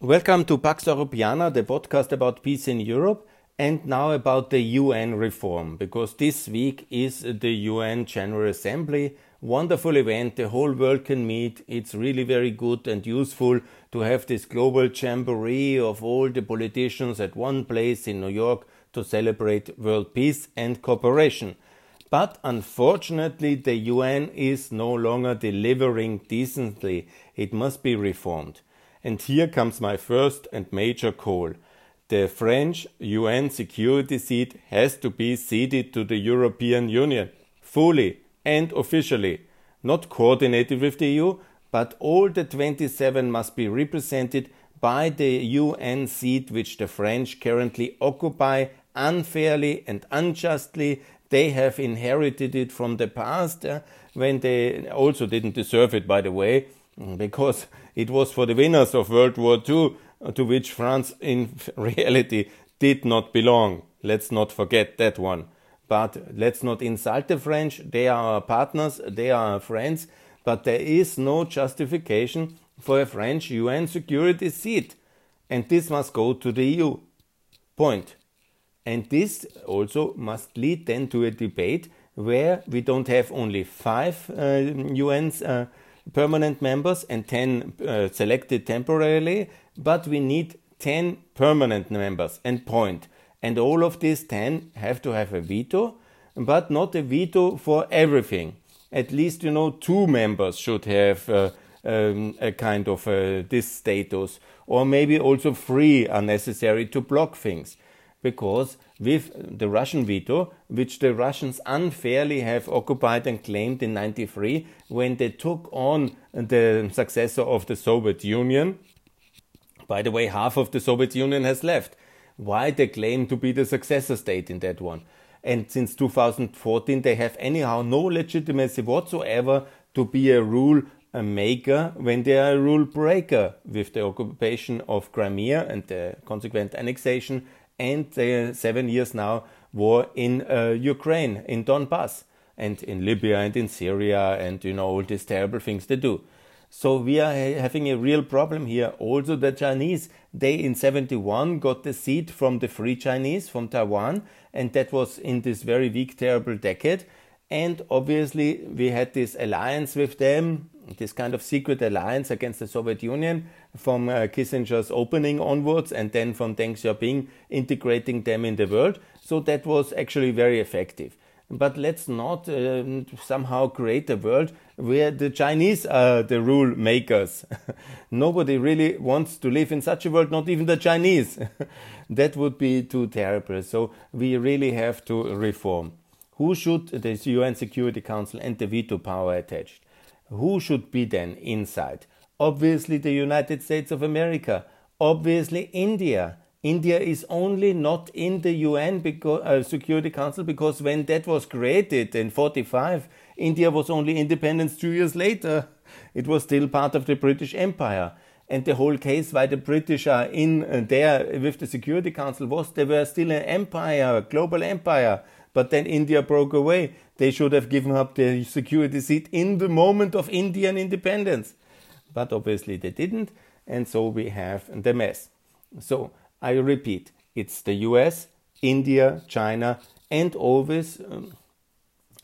Welcome to Pax Europiana, the podcast about peace in Europe, and now about the UN reform, because this week is the UN General Assembly. Wonderful event, the whole world can meet. It's really very good and useful to have this global jamboree of all the politicians at one place in New York to celebrate world peace and cooperation. But unfortunately, the UN is no longer delivering decently. It must be reformed. And here comes my first and major call. The French UN security seat has to be ceded to the European Union, fully and officially, not coordinated with the EU, but all the 27 must be represented by the UN seat which the French currently occupy unfairly and unjustly. They have inherited it from the past uh, when they also didn't deserve it, by the way, because it was for the winners of World War II uh, to which France in reality did not belong. Let's not forget that one. But let's not insult the French. They are our partners, they are our friends, but there is no justification for a French UN security seat. And this must go to the EU. Point. And this also must lead then to a debate where we don't have only five uh, UN's uh, permanent members and 10 uh, selected temporarily, but we need 10 permanent members and point. And all of these 10 have to have a veto, but not a veto for everything. At least, you know, two members should have uh, um, a kind of uh, this status, or maybe also three are necessary to block things because with the Russian veto, which the Russians unfairly have occupied and claimed in 93 when they took on the successor of the Soviet Union. By the way, half of the Soviet Union has left. Why they claim to be the successor state in that one? And since 2014, they have anyhow no legitimacy whatsoever to be a rule maker when they are a rule breaker with the occupation of Crimea and the consequent annexation and the seven years now war in uh, Ukraine, in Donbass, and in Libya and in Syria, and you know all these terrible things they do. So we are having a real problem here. Also, the Chinese, they in 71 got the seat from the Free Chinese, from Taiwan, and that was in this very weak, terrible decade. And obviously, we had this alliance with them, this kind of secret alliance against the Soviet Union from uh, Kissinger's opening onwards, and then from Deng Xiaoping integrating them in the world. So that was actually very effective. But let's not um, somehow create a world where the Chinese are the rule makers. Nobody really wants to live in such a world, not even the Chinese. that would be too terrible. So we really have to reform. Who should the UN Security Council and the veto power attached? Who should be then inside? Obviously, the United States of America. Obviously, India. India is only not in the UN because, uh, Security Council because when that was created in 45, India was only independent two years later. It was still part of the British Empire. And the whole case why the British are in uh, there with the Security Council was they were still an empire, a global empire but then India broke away. They should have given up their security seat in the moment of Indian independence. But obviously they didn't, and so we have the mess. So I repeat, it's the US, India, China, and always, um,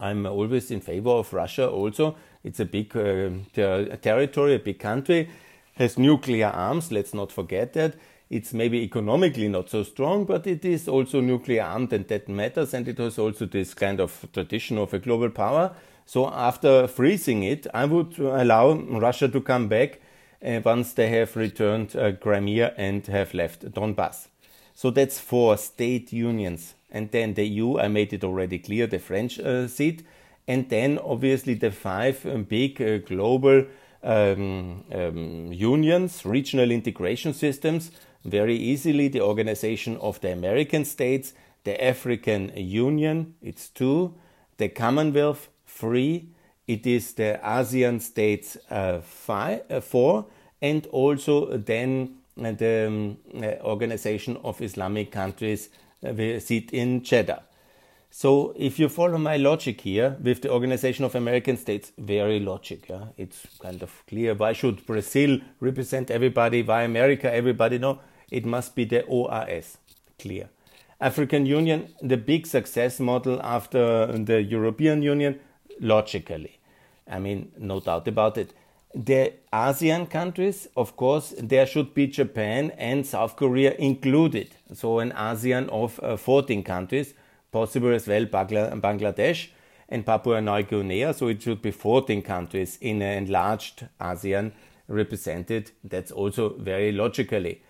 I'm always in favor of Russia also. It's a big uh, ter- territory, a big country, has nuclear arms, let's not forget that it's maybe economically not so strong, but it is also nuclear armed and that matters. And it has also this kind of tradition of a global power. So after freezing it, I would allow Russia to come back uh, once they have returned uh, Crimea and have left Donbass. So that's four state unions. And then the EU, I made it already clear, the French uh, seat. And then obviously the five um, big uh, global um, um, unions, regional integration systems, very easily the organization of the American states, the African Union, it's two, the Commonwealth, three, it is the ASEAN states, uh, five, uh, four, and also then uh, the um, uh, Organization of Islamic Countries uh, sit in Jeddah. So if you follow my logic here with the Organization of American States, very logic. Yeah? It's kind of clear. Why should Brazil represent everybody? Why America? Everybody? No, it must be the OAS. Clear. African Union, the big success model after the European Union, logically. I mean, no doubt about it. The ASEAN countries, of course, there should be Japan and South Korea included. So, an ASEAN of uh, 14 countries, possible as well Bangladesh and Papua New Guinea. So, it should be 14 countries in an enlarged ASEAN represented. That's also very logically.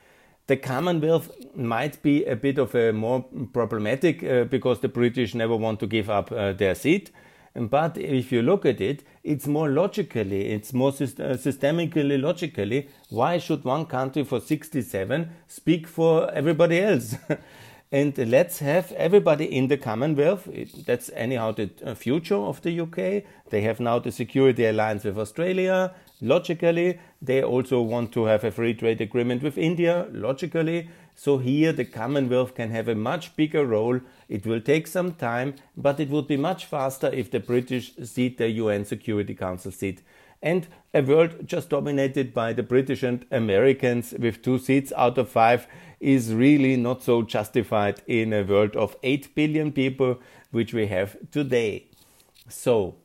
The Commonwealth might be a bit of a more problematic uh, because the British never want to give up uh, their seat. But if you look at it, it's more logically, it's more syst- uh, systemically logically. Why should one country for 67 speak for everybody else? and let's have everybody in the Commonwealth. That's anyhow the uh, future of the UK. They have now the security alliance with Australia. Logically, they also want to have a free trade agreement with India. Logically, so here the Commonwealth can have a much bigger role. It will take some time, but it would be much faster if the British seat the UN Security Council seat. And a world just dominated by the British and Americans with two seats out of five is really not so justified in a world of 8 billion people, which we have today. So,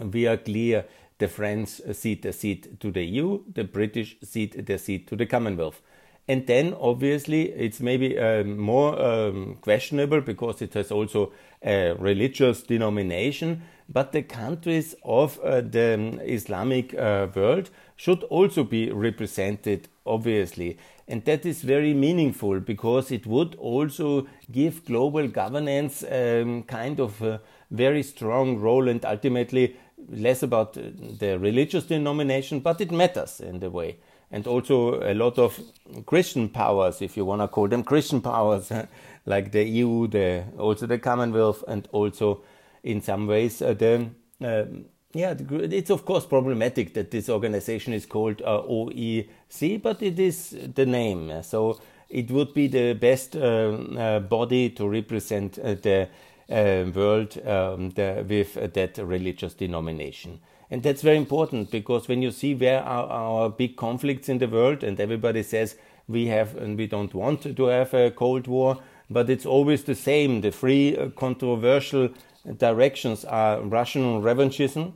we are clear the French seat the seat to the EU, the British seat the seat to the Commonwealth. And then obviously it's maybe um, more um, questionable because it has also a religious denomination. But the countries of uh, the Islamic uh, world should also be represented, obviously. And that is very meaningful because it would also give global governance um, kind of a very strong role and ultimately less about the religious denomination, but it matters in the way and also a lot of Christian powers, if you want to call them Christian powers, like the EU, the also the Commonwealth, and also in some ways uh, the uh, yeah, it's of course problematic that this organization is called uh, OIC, but it is the name. So it would be the best uh, uh, body to represent uh, the world um, the, with that religious denomination. And that's very important because when you see where are our big conflicts in the world, and everybody says we have and we don't want to have a Cold War, but it's always the same. The three uh, controversial directions are Russian revanchism,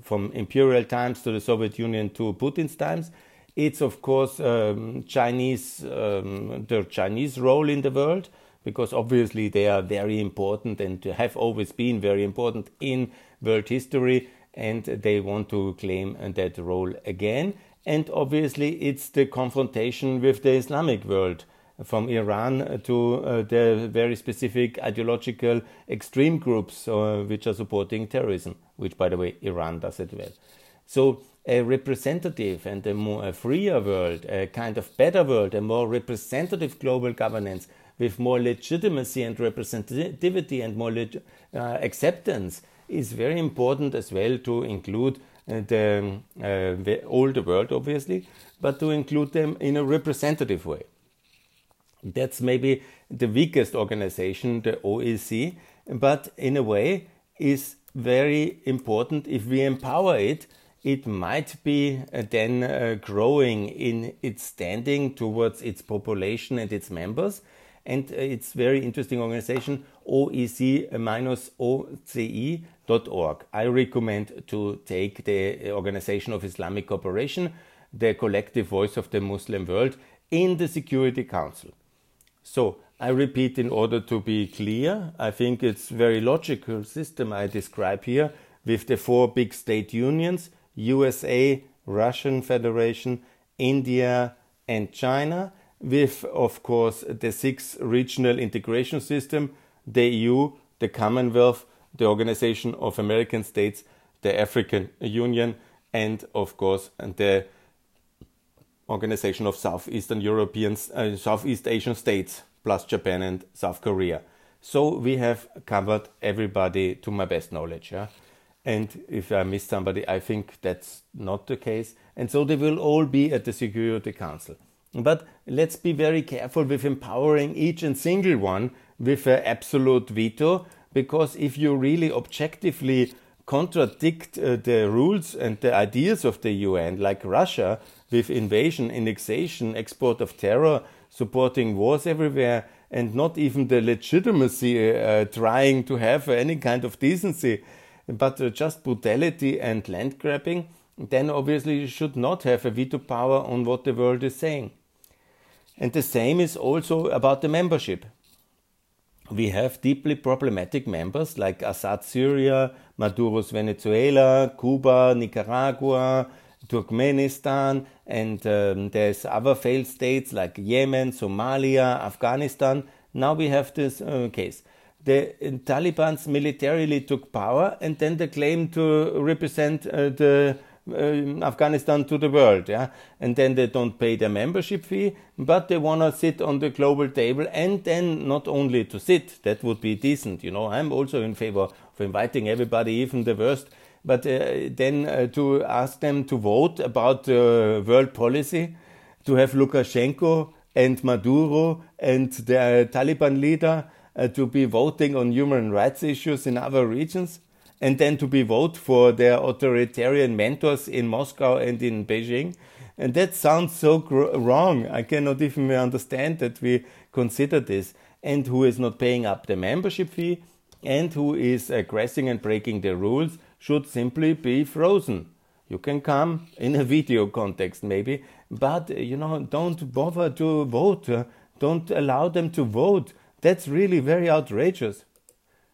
from imperial times to the Soviet Union to Putin's times. It's of course um, Chinese, um, the Chinese role in the world, because obviously they are very important and have always been very important in world history and they want to claim that role again. And obviously, it's the confrontation with the Islamic world, from Iran to uh, the very specific ideological extreme groups uh, which are supporting terrorism, which, by the way, Iran does it well. So, a representative and a more a freer world, a kind of better world, a more representative global governance with more legitimacy and representativity and more uh, acceptance is very important as well to include uh, the, uh, the older world, obviously, but to include them in a representative way. That's maybe the weakest organization, the OIC, but in a way is very important. If we empower it, it might be uh, then uh, growing in its standing towards its population and its members. And uh, it's very interesting organization, OIC-OCI org. I recommend to take the Organization of Islamic Cooperation, the collective voice of the Muslim world, in the Security Council. So I repeat in order to be clear, I think it's very logical system I describe here with the four big state unions, USA, Russian Federation, India and China, with of course the six regional integration system, the EU, the Commonwealth, the Organization of American States, the African Union, and of course the Organization of Southeastern Europeans, uh, Southeast Asian States, plus Japan and South Korea. So we have covered everybody to my best knowledge. Yeah? And if I miss somebody, I think that's not the case. And so they will all be at the Security Council. But let's be very careful with empowering each and single one with an absolute veto because if you really objectively contradict uh, the rules and the ideas of the UN, like Russia with invasion, annexation, export of terror, supporting wars everywhere, and not even the legitimacy uh, trying to have any kind of decency, but uh, just brutality and land grabbing, then obviously you should not have a veto power on what the world is saying. And the same is also about the membership. We have deeply problematic members like Assad Syria, Maduro's Venezuela, Cuba, Nicaragua, Turkmenistan, and um, there's other failed states like Yemen, Somalia, Afghanistan. Now we have this uh, case. The uh, Taliban's militarily took power and then they claim to represent uh, the Afghanistan to the world, yeah, and then they don't pay their membership fee, but they want to sit on the global table, and then not only to sit, that would be decent, you know. I'm also in favor of inviting everybody, even the worst, but uh, then uh, to ask them to vote about uh, world policy, to have Lukashenko and Maduro and the Taliban leader uh, to be voting on human rights issues in other regions, and then to be vote for their authoritarian mentors in Moscow and in Beijing. And that sounds so wrong. I cannot even understand that we consider this. And who is not paying up the membership fee and who is aggressing and breaking the rules should simply be frozen. You can come in a video context, maybe, but you know, don't bother to vote. Uh, don't allow them to vote. That's really very outrageous.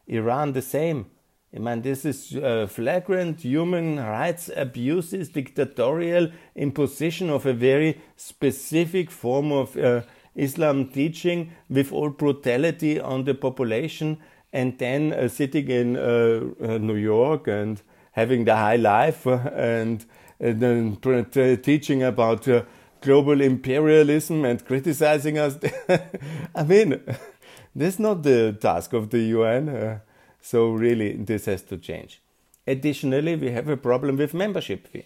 Iran, the same. I mean, this is uh, flagrant human rights abuses, dictatorial imposition of a very specific form of uh, Islam teaching with all brutality on the population and then uh, sitting in uh, uh, New York and having the high life uh, and, and then teaching about global imperialism and criticizing us. I mean, this is not the task of the UN. So really, this has to change. Additionally, we have a problem with membership fee.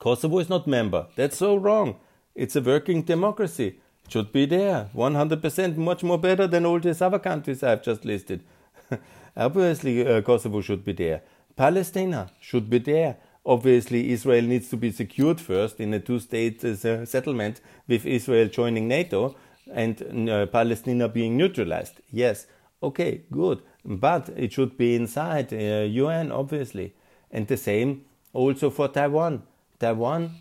Kosovo is not member. That's so wrong. It's a working democracy It should be there 100% much more better than all these other countries I've just listed. Obviously, uh, Kosovo should be there. Palestine should be there. Obviously, Israel needs to be secured first in a two state uh, settlement with Israel joining NATO and uh, Palestine being neutralized. Yes, okay, good. But it should be inside the UN, uh, obviously. And the same also for Taiwan. Taiwan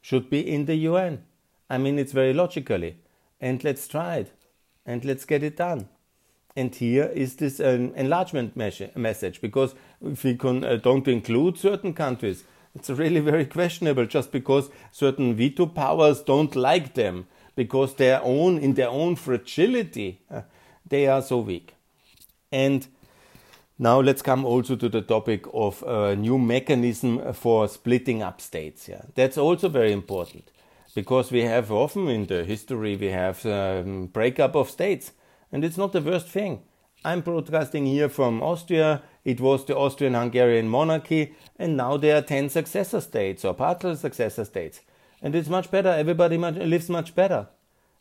should be in the UN. I mean, it's very logically. And let's try it. And let's get it done. And here is this um, enlargement message because if we uh, don't include certain countries, it's really very questionable just because certain veto powers don't like them because their own in their own fragility uh, they are so weak. And now let's come also to the topic of a new mechanism for splitting up states. Yeah, that's also very important because we have often in the history we have um, breakup of states and it's not the worst thing. I'm broadcasting here from austria. It was the austrian-hungarian monarchy and now there are 10 successor states or partial successor states. And it's much better. Everybody much, lives much better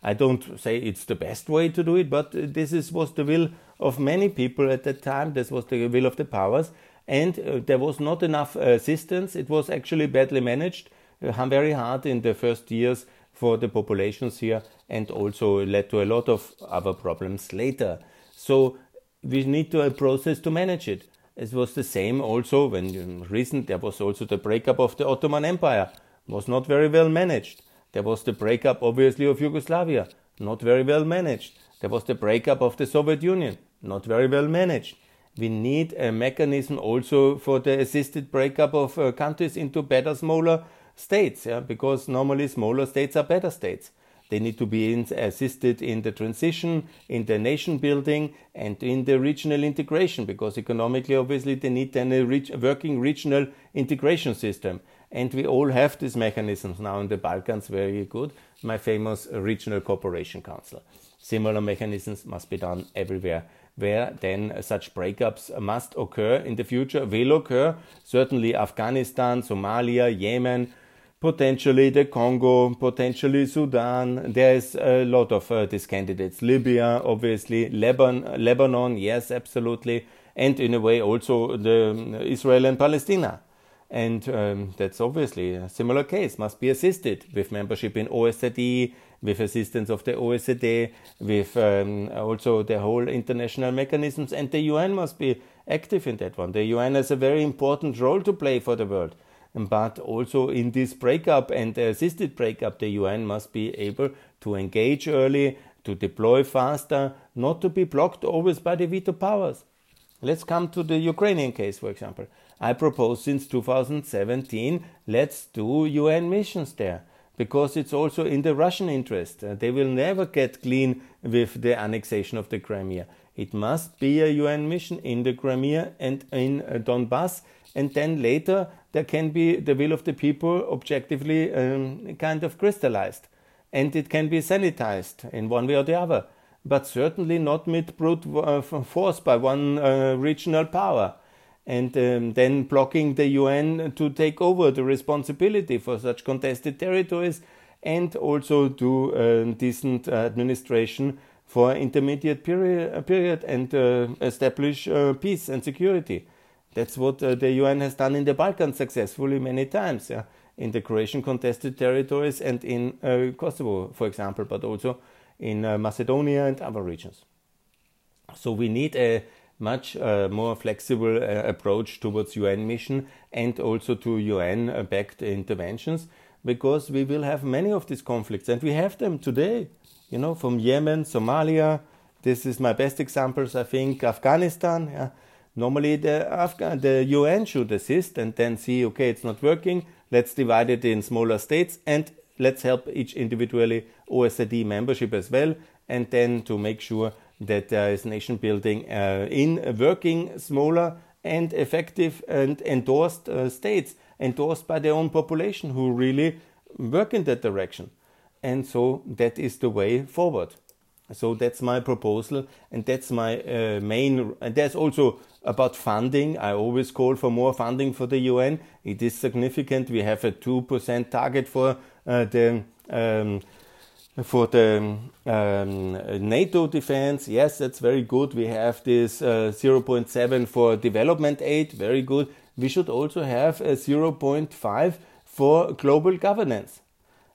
i don't say it's the best way to do it but this is, was the will of many people at that time this was the will of the powers and uh, there was not enough assistance it was actually badly managed uh, very hard in the first years for the populations here and also led to a lot of other problems later. So we need to a process to manage it. It was the same also when recent there was also the breakup of the Ottoman Empire it was not very well managed. There was the breakup obviously of Yugoslavia, not very well managed. There was the breakup of the Soviet Union, not very well managed. We need a mechanism also for the assisted breakup of uh, countries into better, smaller states, yeah, because normally smaller states are better states. They need to be in, assisted in the transition, in the nation building, and in the regional integration, because economically, obviously, they need then a, working regional integration system. And we all have these mechanisms now in the Balkans, very good. My famous Regional Cooperation Council. Similar mechanisms must be done everywhere where then such breakups must occur in the future, will occur. Certainly Afghanistan, Somalia, Yemen, potentially the Congo, potentially Sudan. There is a lot of uh, these candidates. Libya, obviously, Lebanon, Lebanon, yes, absolutely, and in a way also the um, Israel and Palestine. And um, that's obviously a similar case, must be assisted with membership in OSCE, with assistance of the OECD, with um, also the whole international mechanisms, and the UN must be active in that one. The UN has a very important role to play for the world. But also in this breakup and the assisted breakup, the UN must be able to engage early, to deploy faster, not to be blocked always by the veto powers. Let's come to the Ukrainian case, for example. I propose since 2017, let's do UN missions there because it's also in the Russian interest. Uh, they will never get clean with the annexation of the Crimea. It must be a UN mission in the Crimea and in uh, Donbass, and then later there can be the will of the people objectively um, kind of crystallized, and it can be sanitized in one way or the other, but certainly not with brute uh, force by one uh, regional power and um, then blocking the UN to take over the responsibility for such contested territories and also do uh, decent administration for intermediate period, uh, period and uh, establish uh, peace and security. That's what uh, the UN has done in the Balkans successfully many times, yeah? in the Croatian contested territories and in uh, Kosovo, for example, but also in Macedonia and other regions. So we need a much uh, more flexible uh, approach towards UN mission and also to UN uh, backed interventions because we will have many of these conflicts and we have them today, you know, from Yemen, Somalia. This is my best examples, I think, Afghanistan. Yeah. Normally, the, the UN should assist and then see, okay, it's not working. Let's divide it in smaller states and let's help each individually OSCE membership as well, and then to make sure that there is nation building uh, in working smaller and effective and endorsed uh, states, endorsed by their own population who really work in that direction. And so that is the way forward. So that's my proposal, and that's my uh, main. And there's also about funding. I always call for more funding for the UN. It is significant. We have a two percent target for uh, the um, for the um, NATO defense, yes, that's very good. We have this uh, 0.7 for development aid, very good. We should also have a 0.5 for global governance.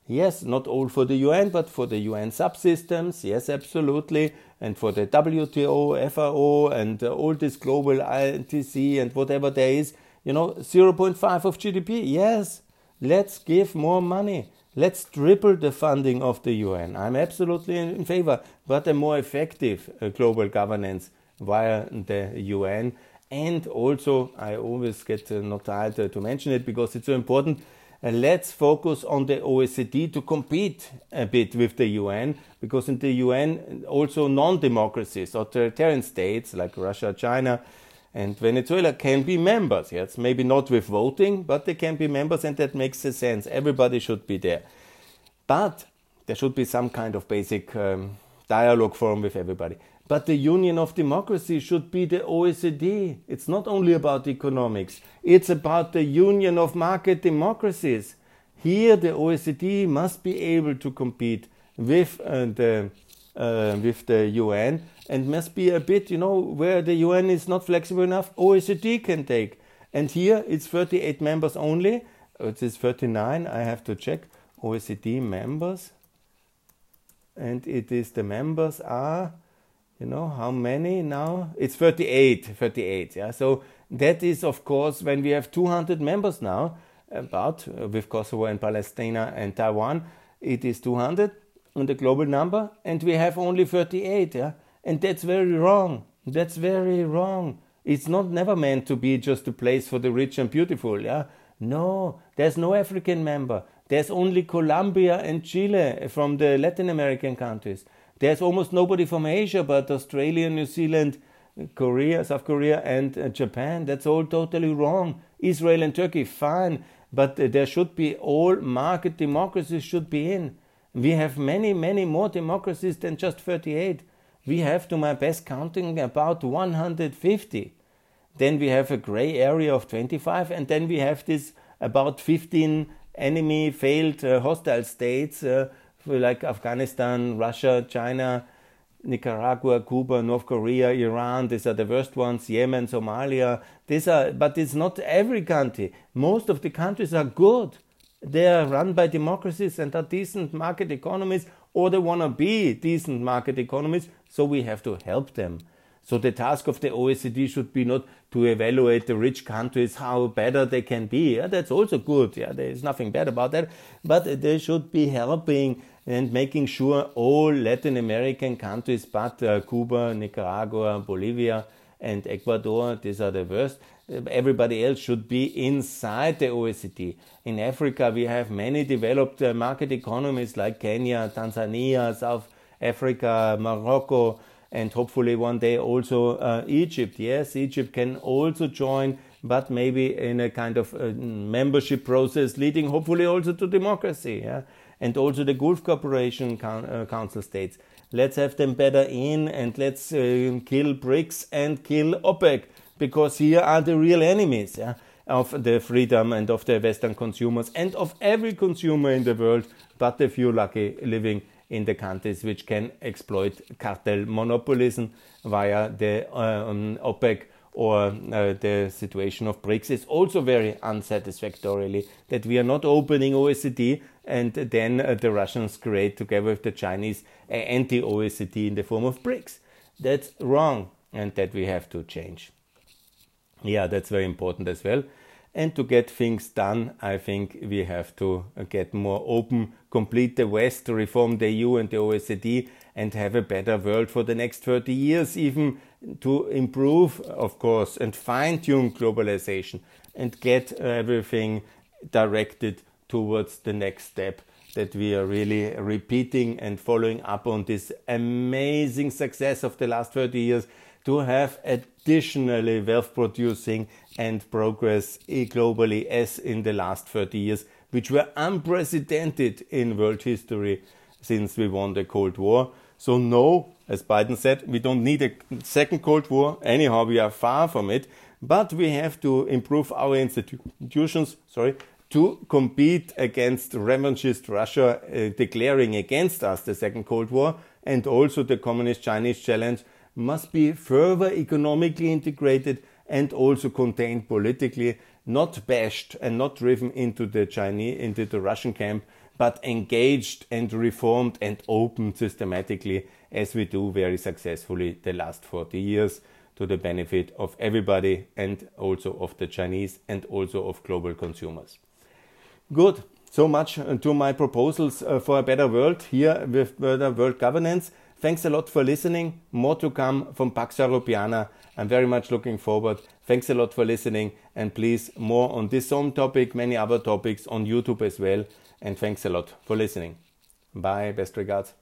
Yes, not all for the UN, but for the UN subsystems, yes, absolutely. And for the WTO, FAO, and uh, all this global ITC and whatever there is, you know, 0.5 of GDP, yes, let's give more money Let's triple the funding of the UN. I'm absolutely in favor, but a more effective uh, global governance via the UN. And also, I always get uh, not tired uh, to mention it because it's so important. Uh, let's focus on the OECD to compete a bit with the UN because in the UN, also non democracies, authoritarian states like Russia, China, and Venezuela can be members. Yes, maybe not with voting, but they can be members, and that makes sense. Everybody should be there. But there should be some kind of basic um, dialogue forum with everybody. But the Union of Democracy should be the OECD. It's not only about economics, it's about the Union of Market Democracies. Here, the OECD must be able to compete with uh, the uh, with the UN and must be a bit, you know, where the UN is not flexible enough, OECD can take. And here it's 38 members only. It is 39, I have to check. OECD members. And it is the members are, you know, how many now? It's 38, 38, yeah. So that is, of course, when we have 200 members now, about uh, with Kosovo and Palestine and Taiwan, it is 200 on the global number, and we have only 38. Yeah? And that's very wrong. That's very wrong. It's not never meant to be just a place for the rich and beautiful. Yeah? No, there's no African member. There's only Colombia and Chile from the Latin American countries. There's almost nobody from Asia but Australia, New Zealand, Korea, South Korea, and uh, Japan. That's all totally wrong. Israel and Turkey, fine, but uh, there should be all market democracies should be in. We have many, many more democracies than just 38. We have, to my best counting, about 150. Then we have a gray area of 25, and then we have this about 15 enemy, failed uh, hostile states uh, like Afghanistan, Russia, China, Nicaragua, Cuba, North Korea, Iran, these are the worst ones, Yemen, Somalia. These are, but it's not every country. Most of the countries are good. They are run by democracies and are decent market economies, or they want to be decent market economies, so we have to help them. So the task of the OECD should be not to evaluate the rich countries how better they can be. Yeah, that's also good. Yeah, there is nothing bad about that. But they should be helping and making sure all Latin American countries, but uh, Cuba, Nicaragua, Bolivia, and Ecuador, these are the worst. Everybody else should be inside the OECD. In Africa, we have many developed uh, market economies like Kenya, Tanzania, South Africa, Morocco, and hopefully one day also uh, Egypt. Yes, Egypt can also join, but maybe in a kind of uh, membership process leading hopefully also to democracy. Yeah? And also the Gulf Cooperation uh, Council states. Let's have them better in and let's uh, kill BRICS and kill OPEC because here are the real enemies yeah, of the freedom and of the Western consumers and of every consumer in the world, but the few lucky living in the countries which can exploit cartel monopolism via the um, OPEC or uh, the situation of BRICS is also very unsatisfactorily that we are not opening OECD and then uh, the Russians create together with the Chinese uh, anti-OECD in the form of BRICS. That's wrong and that we have to change. Yeah, that's very important as well. And to get things done, I think we have to get more open, complete the West, reform the EU and the OECD, and have a better world for the next 30 years, even to improve, of course, and fine tune globalization and get everything directed towards the next step that we are really repeating and following up on this amazing success of the last 30 years to have additionally wealth producing and progress globally as in the last 30 years, which were unprecedented in world history since we won the Cold War. So, no, as Biden said, we don't need a second Cold War. Anyhow, we are far from it. But we have to improve our institutions, sorry, to compete against revanchist Russia uh, declaring against us the second Cold War and also the communist Chinese challenge must be further economically integrated and also contained politically, not bashed and not driven into the Chinese, into the Russian camp, but engaged and reformed and opened systematically as we do very successfully the last 40 years to the benefit of everybody and also of the Chinese and also of global consumers. Good. So much to my proposals uh, for a better world here with better world governance. Thanks a lot for listening. More to come from Pax Europiana. I'm very much looking forward. Thanks a lot for listening. And please, more on this home topic, many other topics on YouTube as well. And thanks a lot for listening. Bye. Best regards.